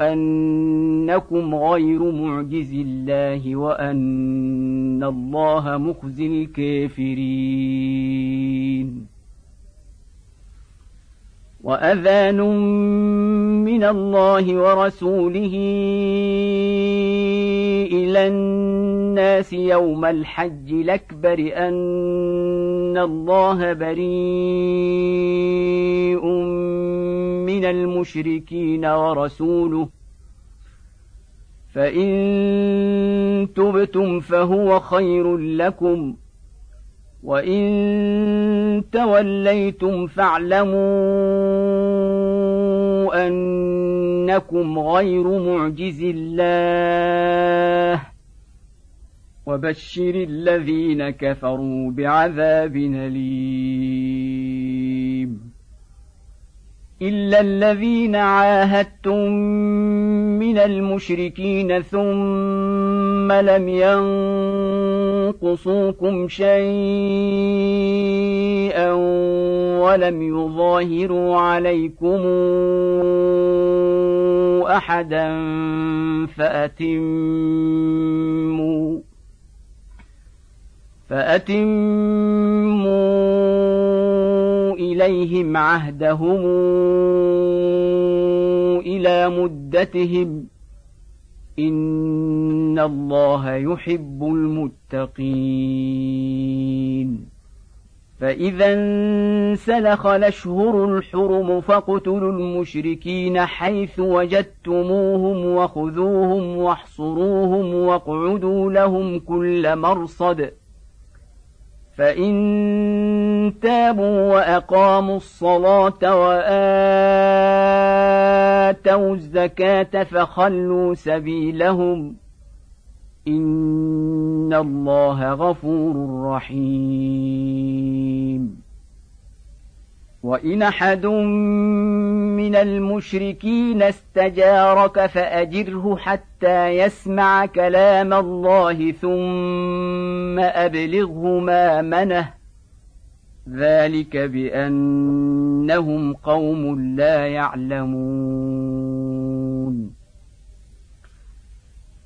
انكم غير معجز الله وان الله مخزي الكافرين واذان من الله ورسوله إلى الناس يوم الحج الاكبر ان الله بريء من المشركين ورسوله فإن تبتم فهو خير لكم وإن توليتم فاعلموا أنكم غير معجز الله وبشر الذين كفروا بعذاب أليم الا الذين عاهدتم من المشركين ثم لم ينقصوكم شيئا ولم يظاهروا عليكم احدا فاتموا فأتموا إليهم عهدهم إلى مدتهم إن الله يحب المتقين. فإذا انسلخ الأشهر الحرم فاقتلوا المشركين حيث وجدتموهم وخذوهم واحصروهم واقعدوا لهم كل مرصد فان تابوا واقاموا الصلاه واتوا الزكاه فخلوا سبيلهم ان الله غفور رحيم وان احد من المشركين استجارك فاجره حتى يسمع كلام الله ثم ابلغه مامنه ذلك بانهم قوم لا يعلمون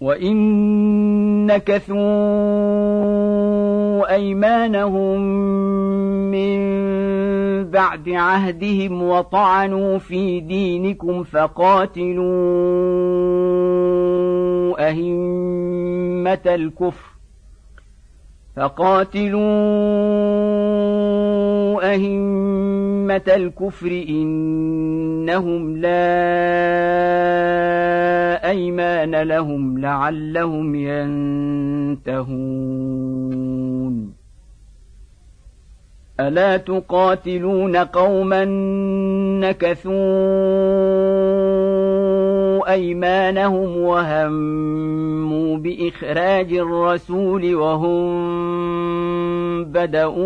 وان نكثوا ايمانهم من بعد عهدهم وطعنوا في دينكم فقاتلوا ائمه الكفر فقاتلوا أئمة الكفر إنهم لا أيمان لهم لعلهم ينتهون. ألا تقاتلون قوما نكثوا أيمانهم وهموا بإخراج الرسول وهم بدؤوكم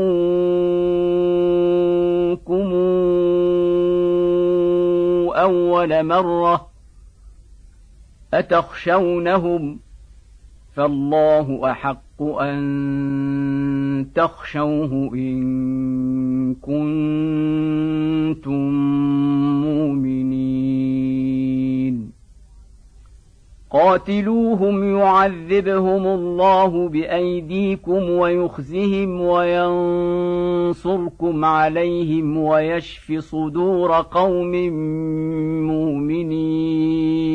أول مرة أتخشونهم فالله أحق أن تخشوه إن كنتم مؤمنين. قاتلوهم يعذبهم الله بأيديكم ويخزهم وينصركم عليهم ويشف صدور قوم مؤمنين.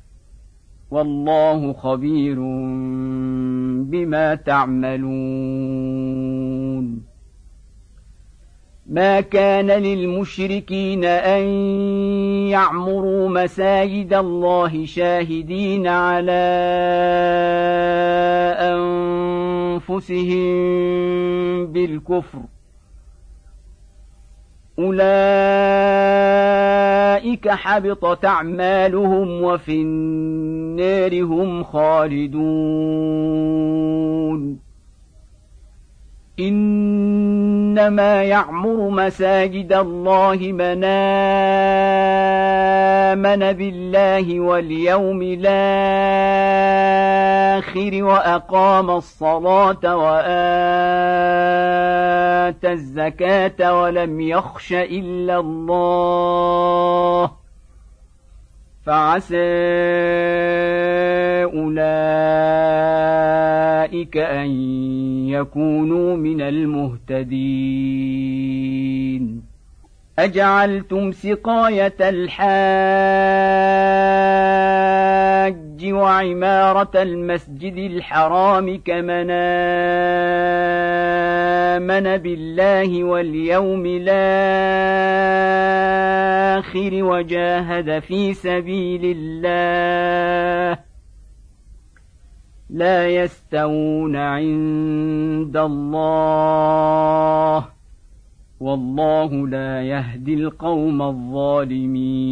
والله خبير بما تعملون. ما كان للمشركين أن يعمروا مساجد الله شاهدين على أنفسهم بالكفر. أولئك حبطت أعمالهم وفي النار هم خالدون. إنما يعمر مساجد الله من آمن بالله واليوم الآخر وأقام الصلاة واتى الزكاة ولم يخش إلا الله فعسى أولئك ان يكونوا من المهتدين اجعلتم سقايه الحاج وعماره المسجد الحرام كمن امن بالله واليوم الآخر وجاهد في سبيل الله لا يستوون عند الله والله لا يهدي القوم الظالمين.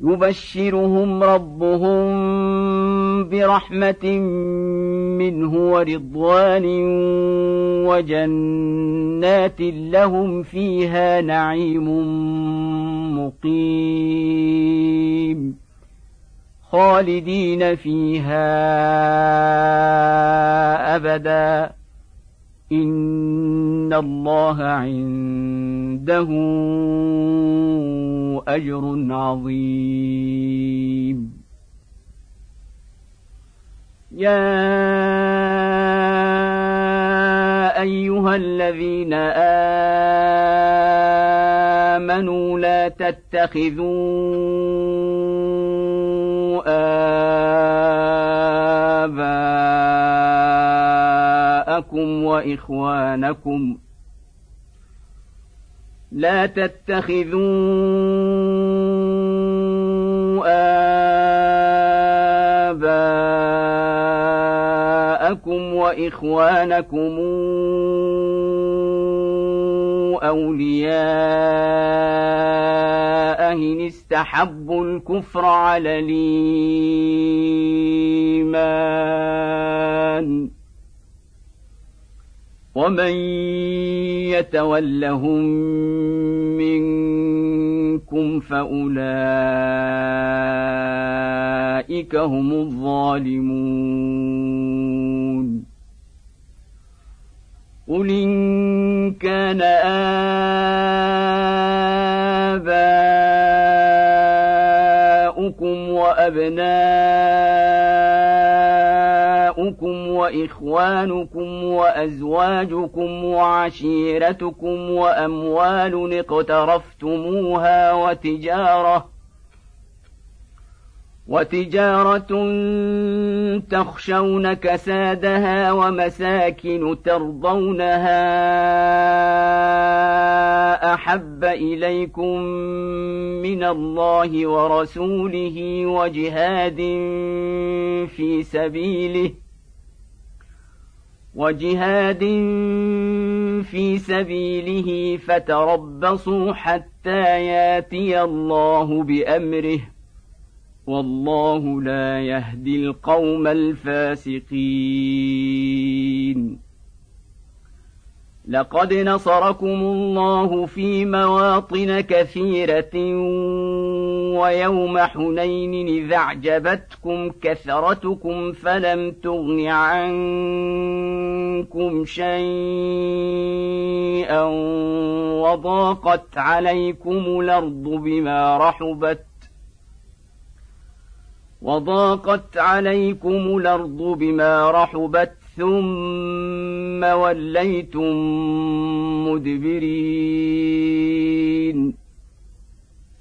يبشرهم ربهم برحمة منه ورضوان وجنات لهم فيها نعيم مقيم خالدين فيها أبدا ان الله عنده اجر عظيم. يا ايها الذين امنوا لا تتخذوا اباءكم وإخوانكم. لا تتخذوا آباءكم وإخوانكم أولياء إن استحبوا الكفر على الإيمان. ومن يتولهم منكم فأولئك هم الظالمون. قل إن كان آباؤكم وأبناؤكم وإخوانكم وأزواجكم وعشيرتكم وأموال اقترفتموها وتجارة وتجارة تخشون كسادها ومساكن ترضونها أحب إليكم من الله ورسوله وجهاد في سبيله وجهاد في سبيله فتربصوا حتى ياتي الله بأمره والله لا يهدي القوم الفاسقين. لقد نصركم الله في مواطن كثيرة ويوم حنين إذا أعجبتكم كثرتكم فلم تغن عنكم شيئا وضاقت عليكم الأرض بما رحبت وضاقت عليكم الأرض بما رحبت ثم وليتم مدبرين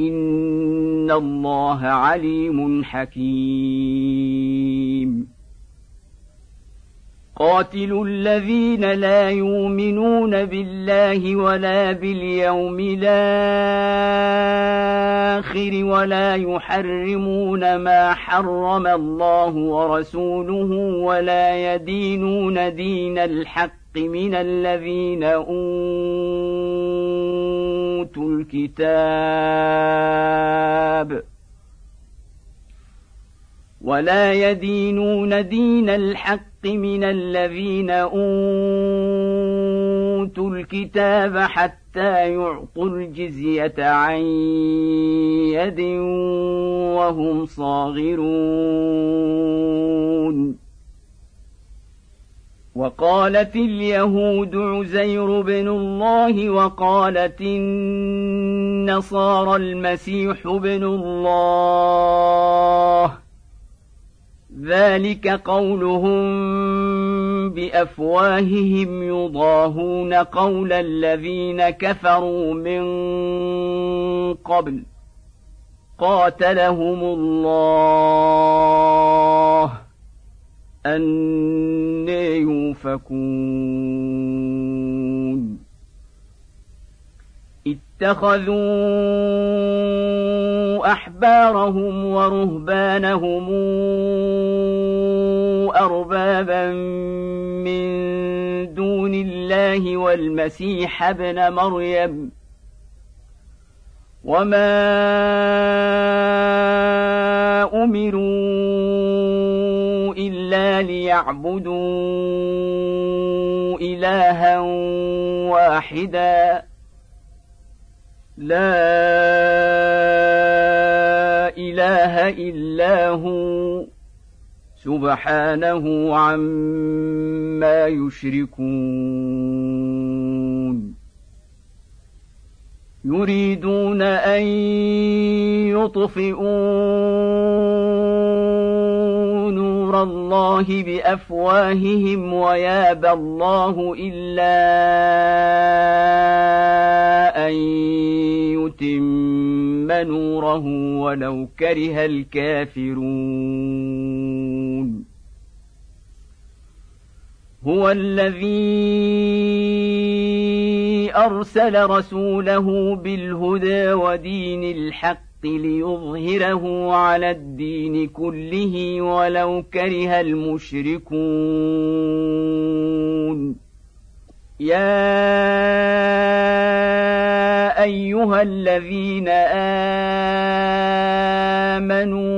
ان الله عليم حكيم. قاتلوا الذين لا يؤمنون بالله ولا باليوم الآخر ولا يحرمون ما حرم الله ورسوله ولا يدينون دين الحق من الذين اوتوا الكتاب ولا يدينون دين الحق من الذين أوتوا الكتاب حتى يعطوا الجزية عن يد وهم صاغرون وقالت اليهود عزير بن الله وقالت النصارى المسيح بن الله. ذلك قولهم بأفواههم يضاهون قول الذين كفروا من قبل. قاتلهم الله. أن يؤفكون اتخذوا أحبارهم ورهبانهم أربابا من دون الله والمسيح ابن مريم. وما أمروا إلا ليعبدوا إلها واحدا. لا إله إلا هو. سبحانه عما يشركون. يريدون أن يطفئوا نور الله بأفواههم ويابى الله إلا أن يتم نوره ولو كره الكافرون. هو الذي أرسل رسوله بالهدى ودين الحق ليظهره على الدين كله ولو كره المشركون. يا أيها الذين آمنوا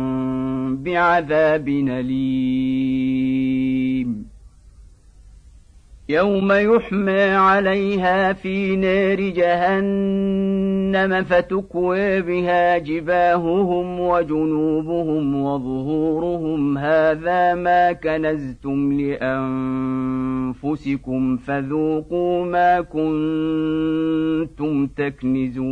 بعذاب أليم. يوم يحمى عليها في نار جهنم فتكوي بها جباههم وجنوبهم وظهورهم. هذا ما كنزتم لأنفسكم فذوقوا ما كنتم تكنزون.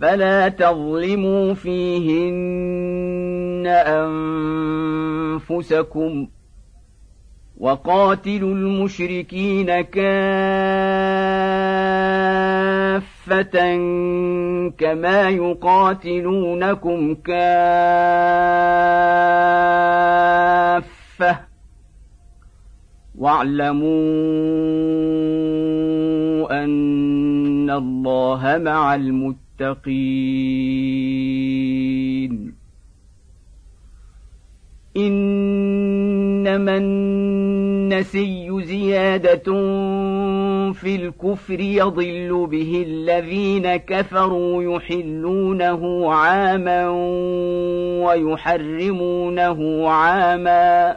فلا تظلموا فيهن أنفسكم وقاتلوا المشركين كافة كما يقاتلونكم كافة واعلموا أن الله مع المتقين المتقين. إنما النسي زيادة في الكفر يضل به الذين كفروا يحلونه عاما ويحرمونه عاما.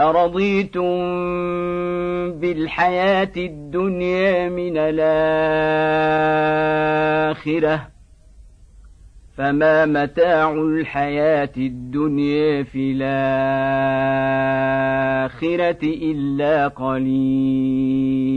أرضيتم بالحياة الدنيا من الآخرة فما متاع الحياة الدنيا في الآخرة إلا قليل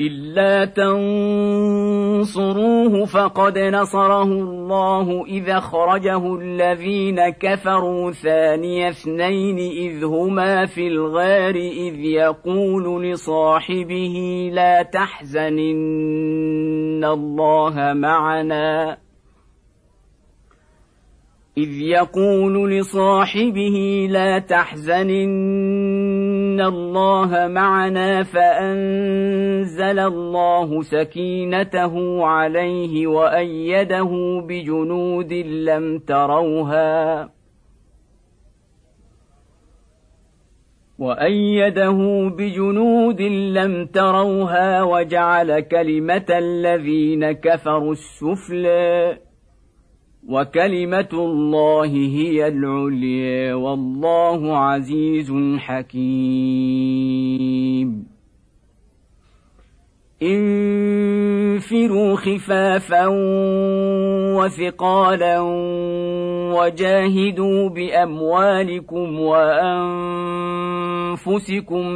إلا تنصروه فقد نصره الله إذا خرجه الذين كفروا ثاني اثنين إذ هما في الغار إذ يقول لصاحبه لا تحزن إن الله معنا إذ يقول لصاحبه لا تحزن إن الله معنا فأنزل الله سكينته عليه وأيده بجنود لم تروها وأيده بجنود لم تروها وجعل كلمة الذين كفروا السفلي وكلمة الله هي العليا والله عزيز حكيم. انفروا خفافا وثقالا وجاهدوا بأموالكم وأنفسكم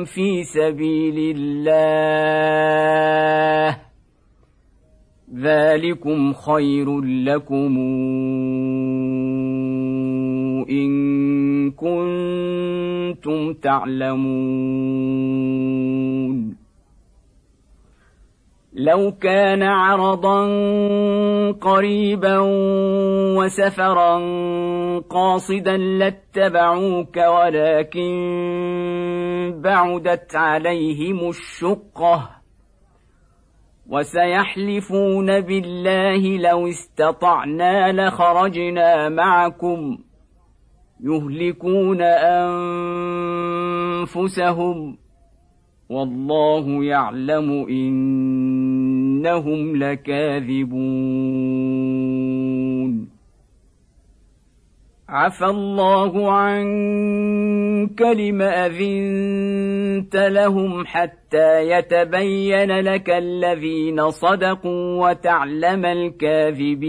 في سبيل الله. ذلكم خير لكم ان كنتم تعلمون لو كان عرضا قريبا وسفرا قاصدا لاتبعوك ولكن بعدت عليهم الشقه وسيحلفون بالله لو استطعنا لخرجنا معكم يهلكون أنفسهم والله يعلم إنهم لكاذبون عفى الله عنك لم أذنت لهم حتى يتبين لك الذين صدقوا وتعلم الكاذبين.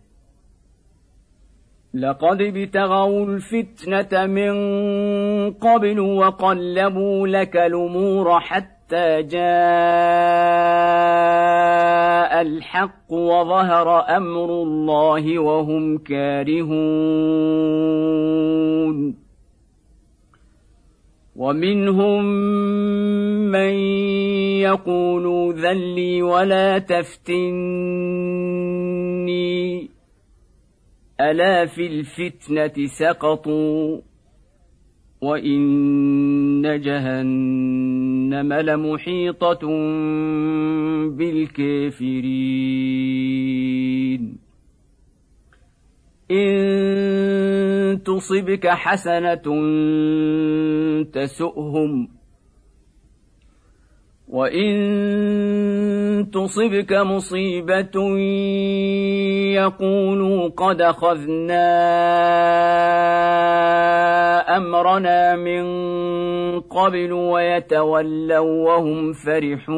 لقد ابتغوا الفتنة من قبل وقلبوا لك الأمور حتى جاء الحق وظهر أمر الله وهم كارهون. ومنهم من يقول ذلي ولا تفتني. ألا في الفتنة سقطوا وإن جهنم لمحيطة بالكافرين. إن تصبك حسنة تسؤهم وان تصبك مصيبه يقولوا قد اخذنا امرنا من قبل ويتولوا وهم فرحون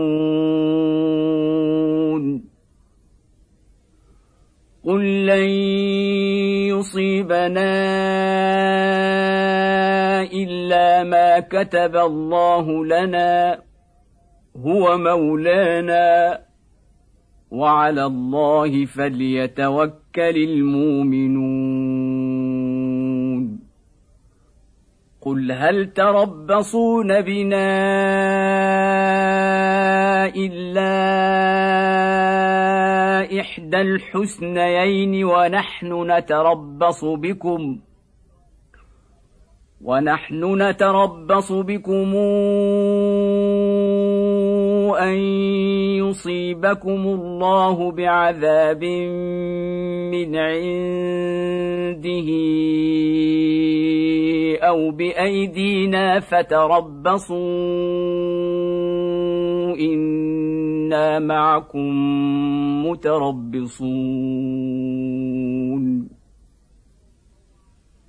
قل لن يصيبنا الا ما كتب الله لنا هو مولانا. وعلى الله فليتوكل المؤمنون. قل هل تربصون بنا إلا إحدى الحسنيين ونحن نتربص بكم؟ ونحن نتربص بكم. ان يصيبكم الله بعذاب من عنده أو بايدينا فتربصوا أنا معكم متربصون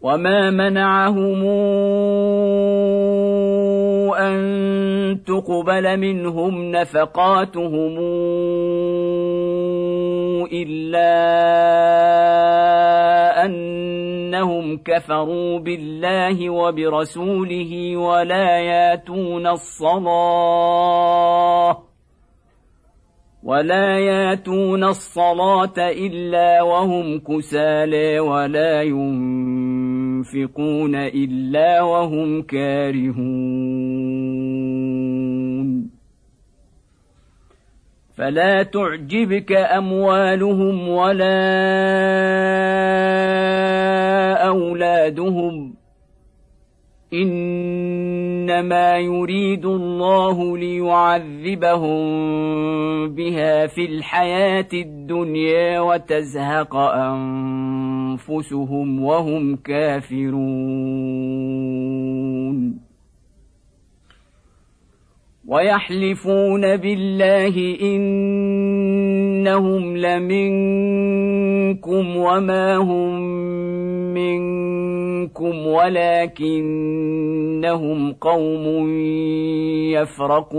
وما منعهم ان تقبل منهم نفقاتهم الا انهم كفروا بالله وبرسوله ولا ياتون الصلاه ولا ياتون الصلاه الا وهم كسالى ولا ينفقون إلا وهم كارهون. فلا تعجبك أموالهم ولا أولادهم. إنما يريد الله ليعذبهم بها في الحياة الدنيا وتزهق أنفسهم. وهم كافرون. ويحلفون بالله إنهم لمنكم وما هم منكم ولكنهم قوم يفرقون.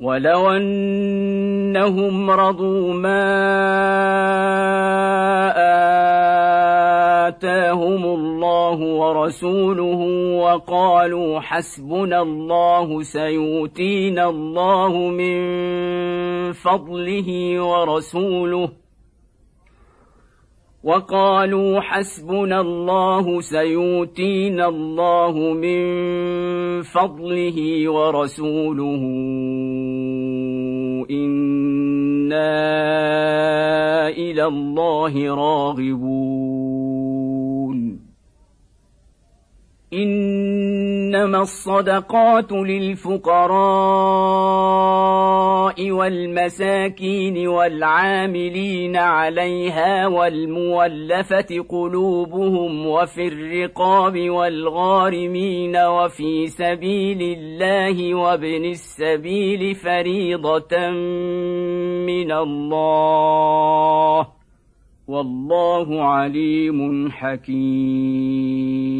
ولو انهم رضوا ما اتاهم الله ورسوله وقالوا حسبنا الله سيؤتينا الله من فضله ورسوله وقالوا حسبنا الله سيؤتينا الله من فضله ورسوله أنا إلى الله راغبون إنما الصدقات للفقراء والمساكين والعاملين عليها والمولفه قلوبهم وفي الرقاب والغارمين وفي سبيل الله وابن السبيل فريضة من الله. والله عليم حكيم.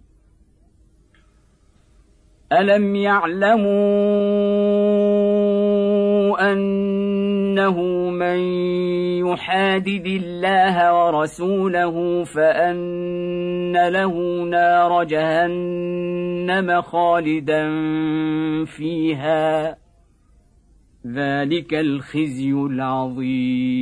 الم يعلموا انه من يحادد الله ورسوله فان له نار جهنم خالدا فيها ذلك الخزي العظيم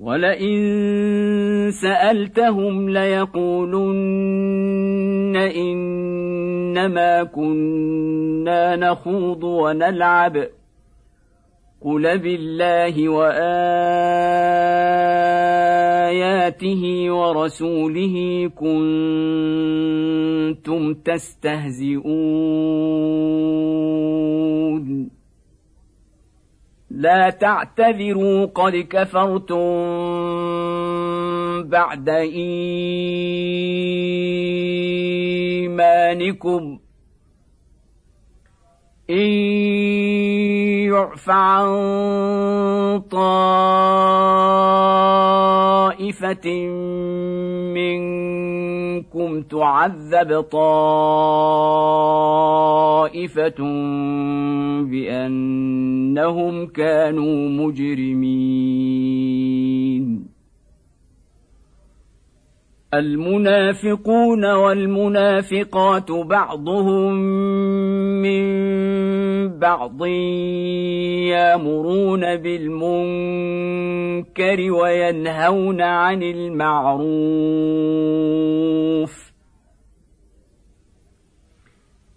ولئن سألتهم ليقولن إنما كنا نخوض ونلعب. قل بالله وآياته ورسوله كنتم تستهزئون. لا تعتذروا قد كفرتم بعد إيمانكم. إن يعف عن طائفه منكم تعذب طائفه بانهم كانوا مجرمين المنافقون والمنافقات بعضهم من بعض يامرون بالمنكر وينهون عن المعروف.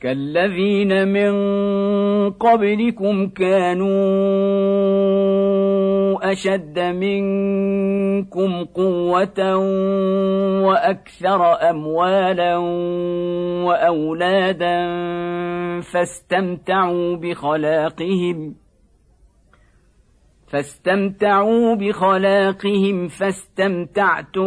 كالذين من قبلكم كانوا أشد منكم قوة وأكثر أموالا وأولادا فاستمتعوا بخلاقهم فاستمتعوا بخلاقهم فاستمتعتم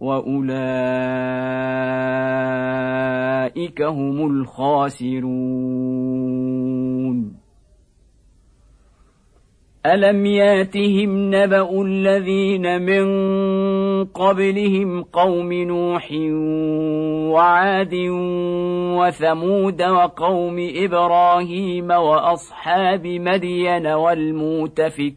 واولئك هم الخاسرون الم ياتهم نبا الذين من قبلهم قوم نوح وعاد وثمود وقوم إبراهيم واصحاب مدين والمؤتفكات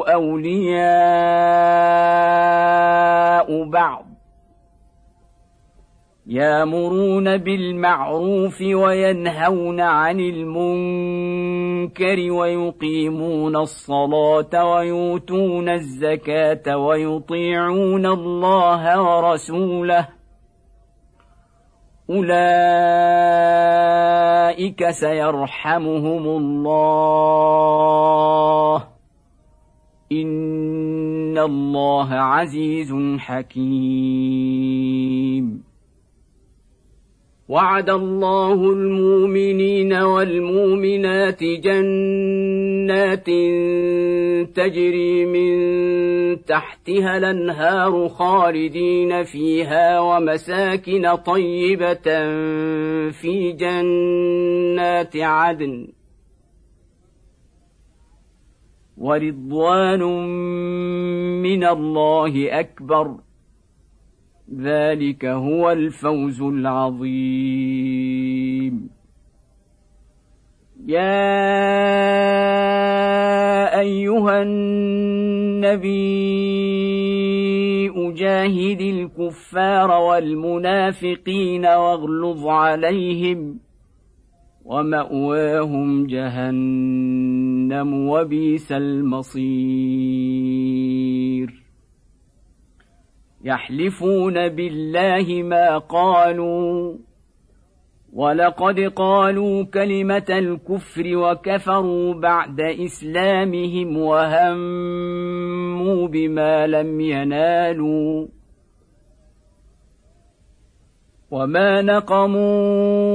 أولياء بعض يامرون بالمعروف وينهون عن المنكر ويقيمون الصلاة ويؤتون الزكاة ويطيعون الله ورسوله أولئك سيرحمهم الله ان الله عزيز حكيم. وعد الله المؤمنين والمؤمنات جنات تجري من تحتها الانهار خالدين فيها ومساكن طيبه في جنات عدن. ورضوان من الله أكبر. ذلك هو الفوز العظيم. يا أيها النبي أجاهد الكفار والمنافقين واغلظ عليهم. ومأواهم جهنم وبئس المصير. يحلفون بالله ما قالوا ولقد قالوا كلمة الكفر وكفروا بعد إسلامهم وهموا بما لم ينالوا وما نقموا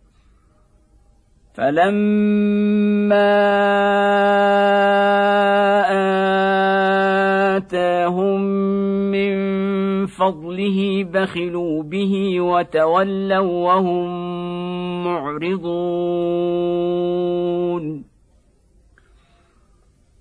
فلما اتاهم من فضله بخلوا به وتولوا وهم معرضون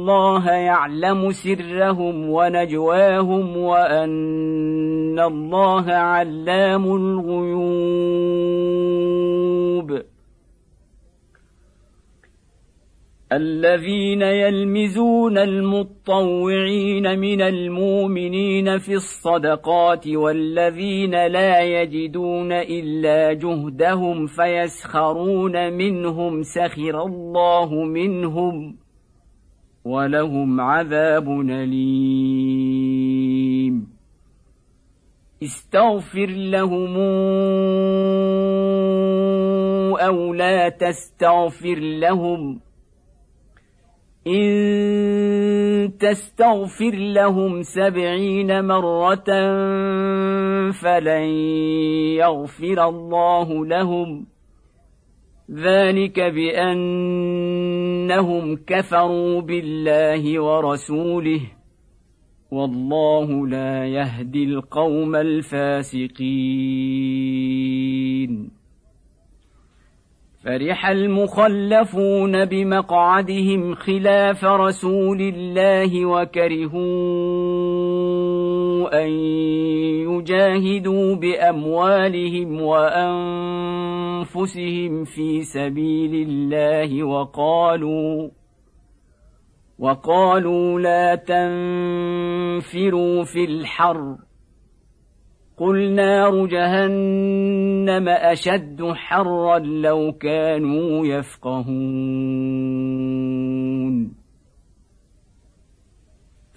الله يعلم سرهم ونجواهم وأن الله علام الغيوب. الذين يلمزون المطوعين من المؤمنين في الصدقات والذين لا يجدون إلا جهدهم فيسخرون منهم سخر الله منهم ولهم عذاب أليم. استغفر لهم أو لا تستغفر لهم. إن تستغفر لهم سبعين مرة فلن يغفر الله لهم. ذلك بأنهم كفروا بالله ورسوله والله لا يهدي القوم الفاسقين. فرح المخلفون بمقعدهم خلاف رسول الله وكرهوا أن يجاهدوا بأموالهم وأنفسهم في سبيل الله وقالوا وقالوا لا تنفروا في الحر. قل نار جهنم أشد حرا لو كانوا يفقهون.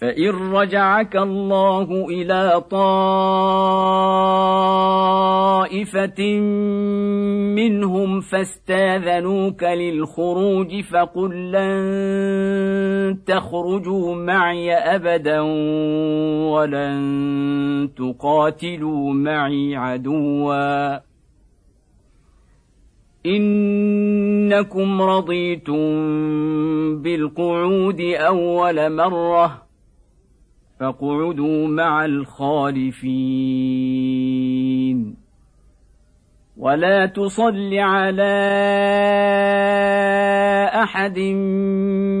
فان رجعك الله إلى طائفه منهم فاستاذنوك للخروج فقل لن تخرجوا معي ابدا ولن تقاتلوا معي عدوا انكم رضيتم بالقعود اول مره فاقعدوا مع الخالفين. ولا تصل على أحد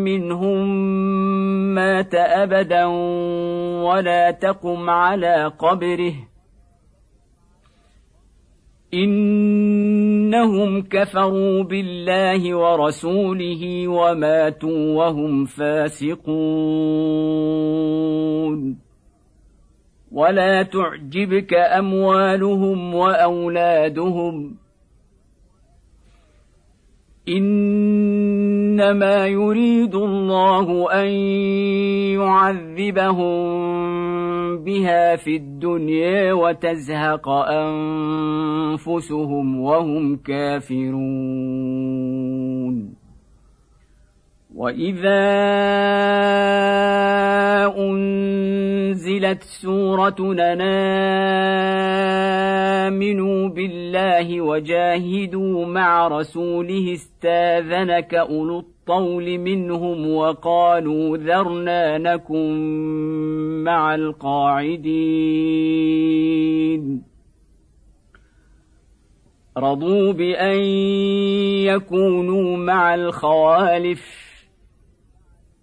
منهم مات أبدا ولا تقم على قبره. إنهم كفروا بالله ورسوله وماتوا وهم فاسقون. ولا تعجبك أموالهم وأولادهم. إنما يريد الله أن يعذبهم بها في الدنيا وتزهق انفسهم وهم كافرون واذا انزلت سوره امنوا بالله وجاهدوا مع رسوله استاذنك اولو الطول منهم وقالوا ذرنا نكن مع القاعدين رضوا بان يكونوا مع الخوالف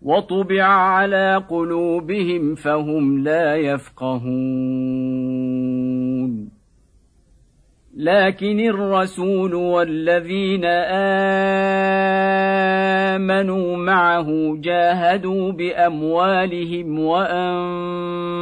وطبع على قلوبهم فهم لا يفقهون. لكن الرسول والذين آمنوا معه جاهدوا بأموالهم وأنفسهم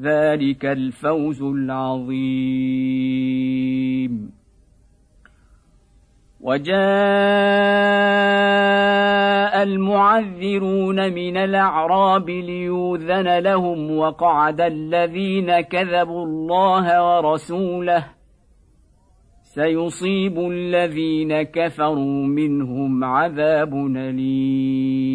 ذلك الفوز العظيم. وجاء المعذرون من الأعراب ليوذن لهم وقعد الذين كذبوا الله ورسوله. سيصيب الذين كفروا منهم عذاب أليم.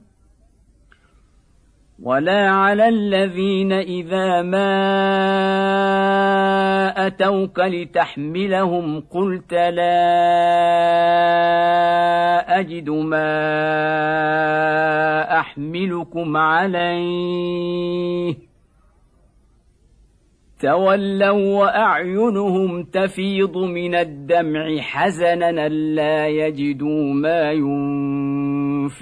ولا على الذين إذا ما أتوك لتحملهم قلت لا أجد ما أحملكم عليه. تولوا وأعينهم تفيض من الدمع حزنا لا يجدوا ما ينفقون.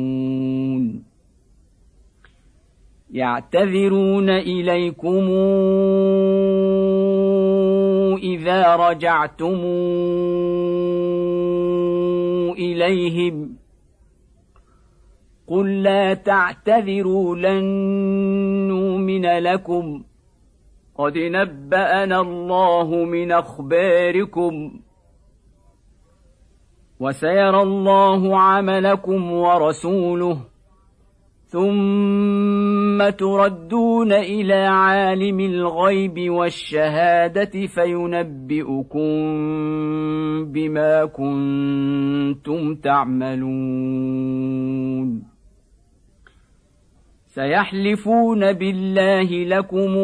يعتذرون إليكم إذا رجعتم إليهم. قل لا تعتذروا لن نؤمن لكم. قد نبأنا الله من أخباركم. وسيرى الله عملكم ورسوله. ثم تردون إلى عالم الغيب والشهادة فينبئكم بما كنتم تعملون. سيحلفون بالله لكم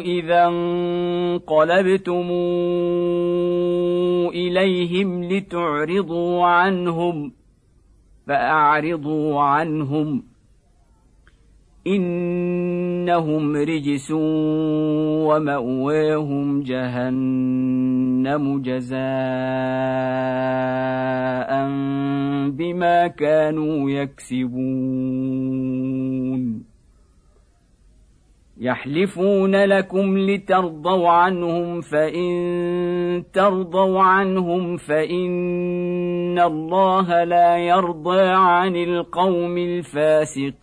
إذا انقلبتم إليهم لتعرضوا عنهم فأعرضوا عنهم. إنهم رجس ومأواهم جهنم جزاء بما كانوا يكسبون. يحلفون لكم لترضوا عنهم فإن ترضوا عنهم فإن الله لا يرضى عن القوم الفاسقين.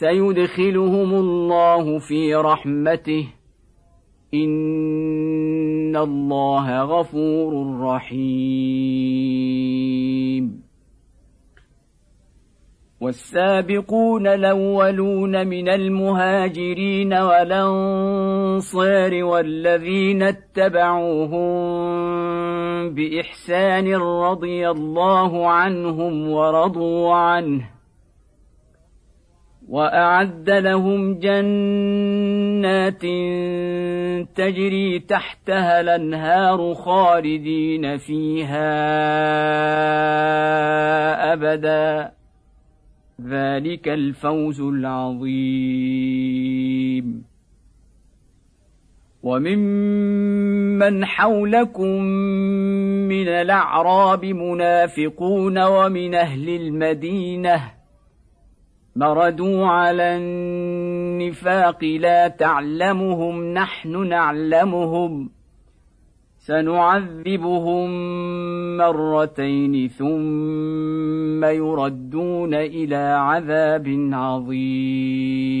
سيدخلهم الله في رحمته. إن الله غفور رحيم. والسابقون الأولون من المهاجرين والأنصار والذين اتبعوهم بإحسان رضي الله عنهم ورضوا عنه. وأعد لهم جنات تجري تحتها الأنهار خالدين فيها أبدا. ذلك الفوز العظيم. وممن حولكم من الأعراب منافقون ومن أهل المدينة مردوا على النفاق لا تعلمهم نحن نعلمهم. سنعذبهم مرتين ثم يردون إلى عذاب عظيم.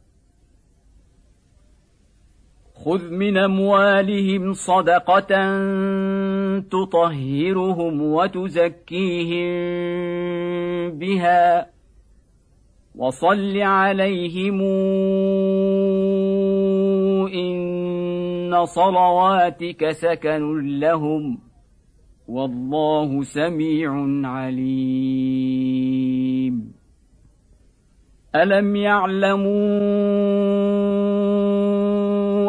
خذ من أموالهم صدقة تطهرهم وتزكيهم بها وصل عليهم إن صلواتك سكن لهم والله سميع عليم. ألم يعلموا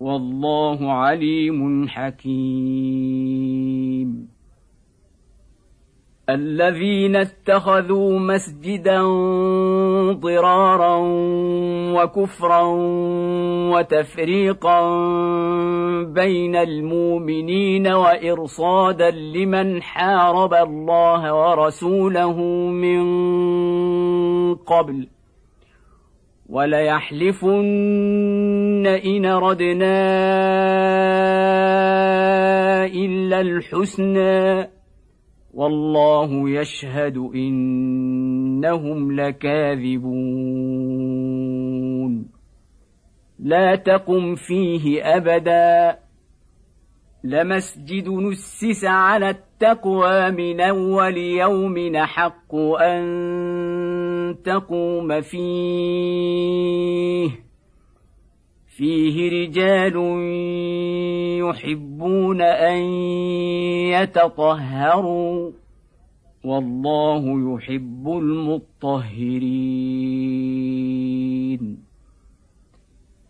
والله عليم حكيم. الذين اتخذوا مسجدا ضرارا وكفرا وتفريقا بين المؤمنين وإرصادا لمن حارب الله ورسوله من قبل وليحلفن إن ردنا إلا الحسنى والله يشهد إنهم لكاذبون. لا تقم فيه أبدا. لمسجد نسس على التقوى من أول يوم حق أن تقوم فيه. فيه رجال يحبون أن يتطهروا والله يحب المطهرين.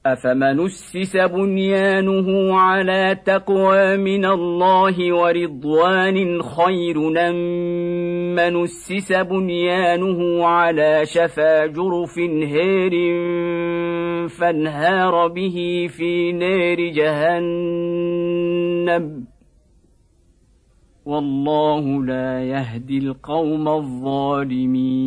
أفمن أسس بنيانه على تقوى من الله ورضوان خير من اسس بنيانه على شفا جرف هير فانهار به في نار جهنم. والله لا يهدي القوم الظالمين.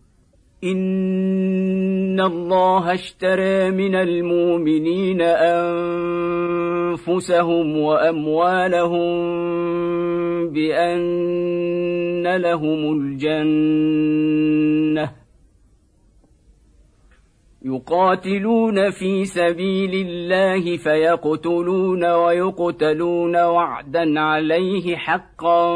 ان الله اشترى من المؤمنين انفسهم واموالهم بان لهم الجنه يقاتلون في سبيل الله فيقتلون ويقتلون وعدا عليه حقا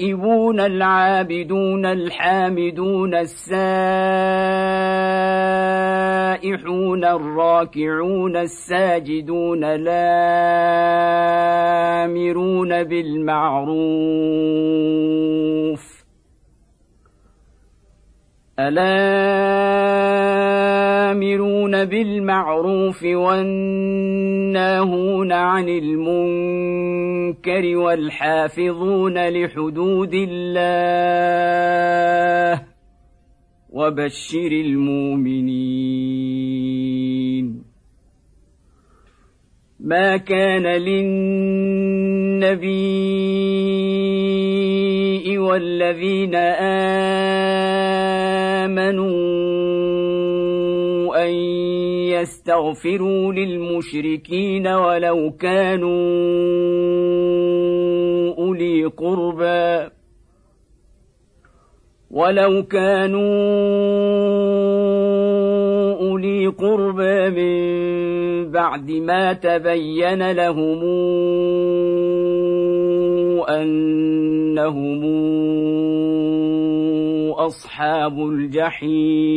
التائبون العابدون الحامدون السائحون الراكعون الساجدون الآمرون بالمعروف الامرون بالمعروف والناهون عن المنكر والحافظون لحدود الله وبشر المؤمنين ما كان للنبي والذين آمنوا ان يستغفروا للمشركين ولو كانوا اولي قربى ولو كانوا اولي قربى من بعد ما تبين لهم انهم أصحاب الجحيم.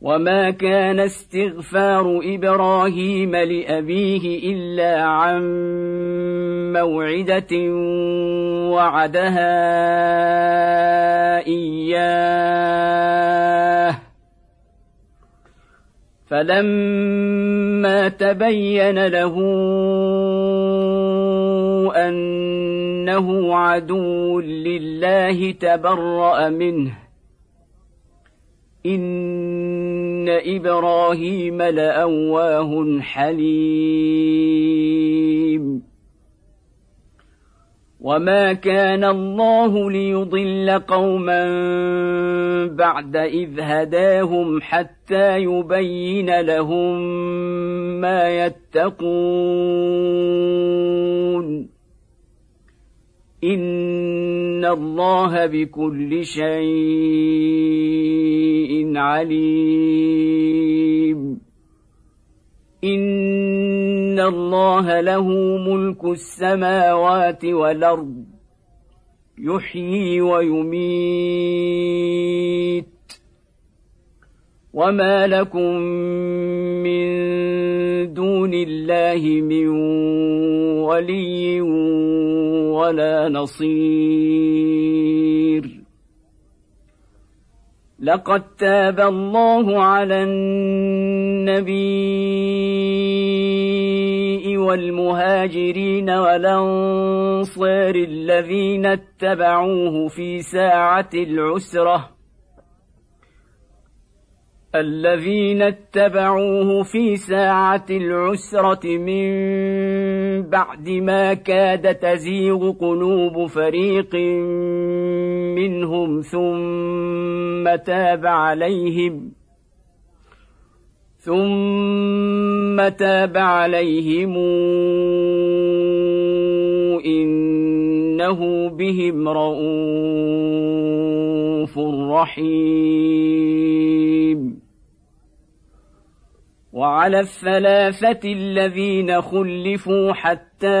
وما كان استغفار إبراهيم لأبيه إلا عن موعدة وعدها إياه. فلما تبين له انه عدو لله تبرا منه ان إبراهيم لاواه حليم وما كان الله ليضل قوما بعد اذ هداهم حتى يبين لهم ما يتقون ان الله بكل شيء عليم ان الله له ملك السماوات والارض. يحيي ويميت. وما لكم من دون الله من ولي ولا نصير. لقد تاب الله على النبي والمهاجرين والأنصار الذين اتبعوه في ساعة العسرة. الذين اتبعوه في ساعة العسرة من بعد ما كاد تزيغ قلوب فريق منهم ثم تاب عليهم ثم تاب عليهم إنه بهم رءوف رحيم. وعلى الثلاثة الذين خلفوا حتى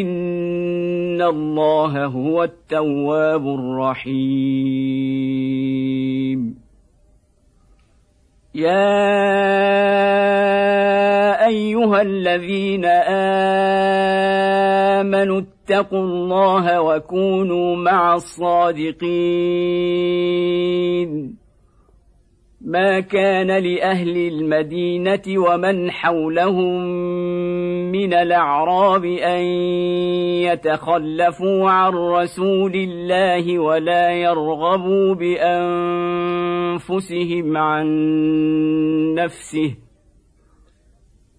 إن الله هو التواب الرحيم يا ايها الذين امنوا اتقوا الله وكونوا مع الصادقين ما كان لاهل المدينة ومن حولهم من الأعراب أن يتخلفوا عن رسول الله ولا يرغبوا بأنفسهم عن نفسه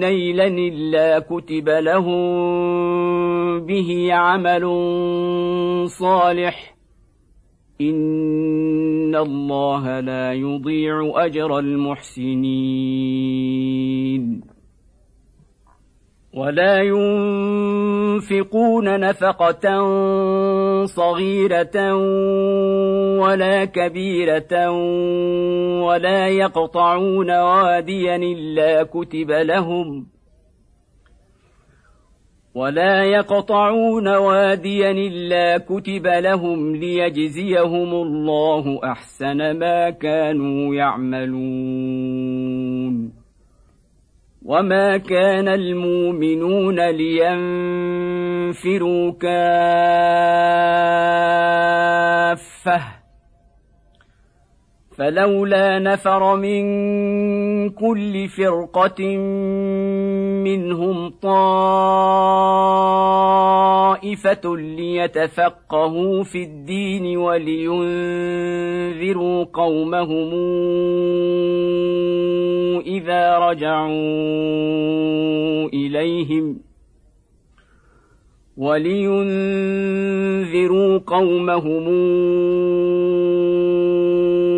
نيلا إلا كتب لهم به عمل صالح. إن الله لا يضيع أجر المحسنين. ولا ينفقون نفقة صغيرة ولا كبيرة ولا يقطعون واديا إلا كتب لهم ولا يقطعون واديا إلا كتب لهم ليجزيهم الله أحسن ما كانوا يعملون وما كان المؤمنون لينفروا كافه فلولا نفر من كل فرقة منهم طائفة ليتفقهوا في الدين ولينذروا قومهم إذا رجعوا إليهم ولينذروا قومهم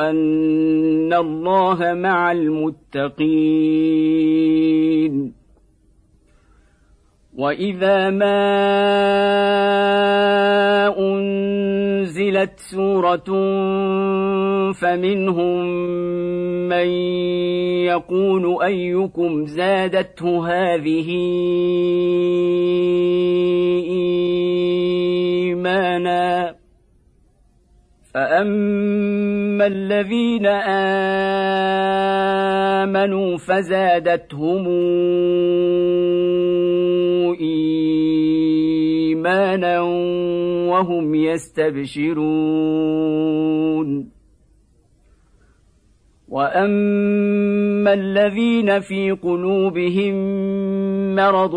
أن الله مع المتقين. وإذا ما أنزلت سورة فمنهم من يقول أيكم زادته هذه إيمانا فأما الذين آمنوا فزادتهم إيمانا وهم يستبشرون واما الذين في قلوبهم مرض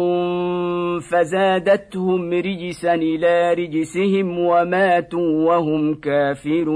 فزادتهم رجسا إلى رجسهم وماتوا وهم كافرون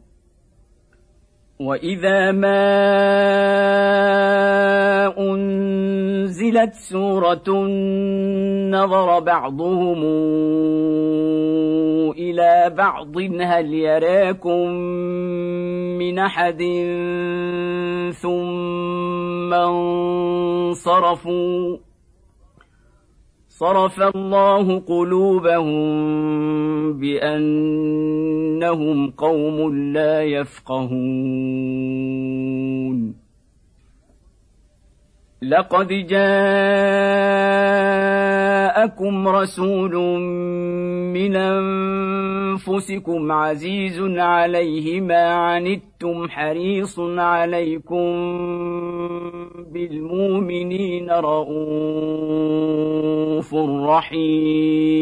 واذا ما انزلت سوره نظر بعضهم إلى بعض هل يراكم من احد ثم انصرفوا صرف الله قلوبهم بأنهم قوم لا يفقهون. لقد جاءكم رسول من أنفسكم عزيز عليه ما عنتم حريص عليكم بالمؤمنين رءوف رحيم.